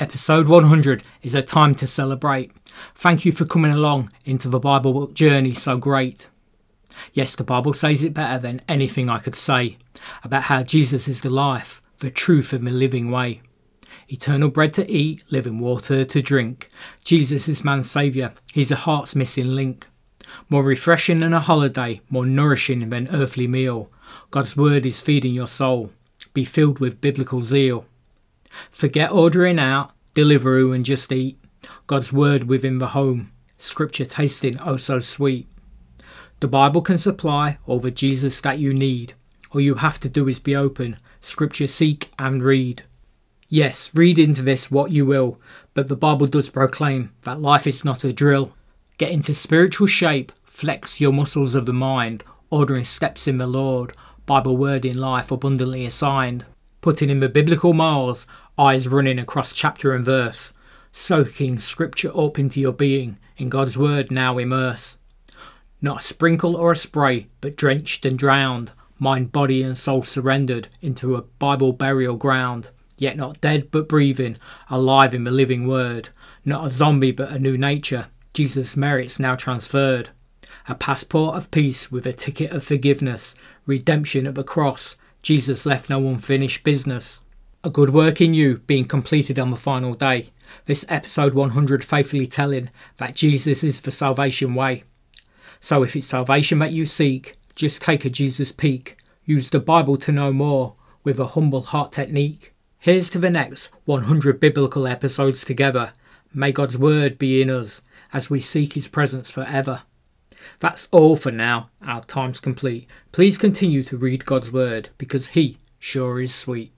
Episode 100 is a time to celebrate. Thank you for coming along into the Bible book journey so great. Yes, the Bible says it better than anything I could say about how Jesus is the life, the truth, and the living way. Eternal bread to eat, living water to drink. Jesus is man's saviour, he's a heart's missing link. More refreshing than a holiday, more nourishing than earthly meal. God's word is feeding your soul. Be filled with biblical zeal. Forget ordering out, Deliveroo, and just eat. God's word within the home, scripture tasting oh so sweet. The Bible can supply all the Jesus that you need. All you have to do is be open, scripture seek and read. Yes, read into this what you will, but the Bible does proclaim that life is not a drill. Get into spiritual shape, flex your muscles of the mind, ordering steps in the Lord, Bible word in life abundantly assigned putting in the biblical miles, eyes running across chapter and verse, soaking scripture up into your being, in God's word now immerse. Not a sprinkle or a spray, but drenched and drowned, mind, body, and soul surrendered into a Bible burial ground, yet not dead but breathing, alive in the living word, not a zombie but a new nature, Jesus' merits now transferred. A passport of peace with a ticket of forgiveness, redemption at the cross, Jesus left no unfinished business. A good work in you being completed on the final day. This episode 100 faithfully telling that Jesus is the salvation way. So if it's salvation that you seek, just take a Jesus peek. Use the Bible to know more with a humble heart technique. Here's to the next 100 biblical episodes together. May God's word be in us as we seek his presence forever. That's all for now. Our time's complete. Please continue to read God's Word because He sure is sweet.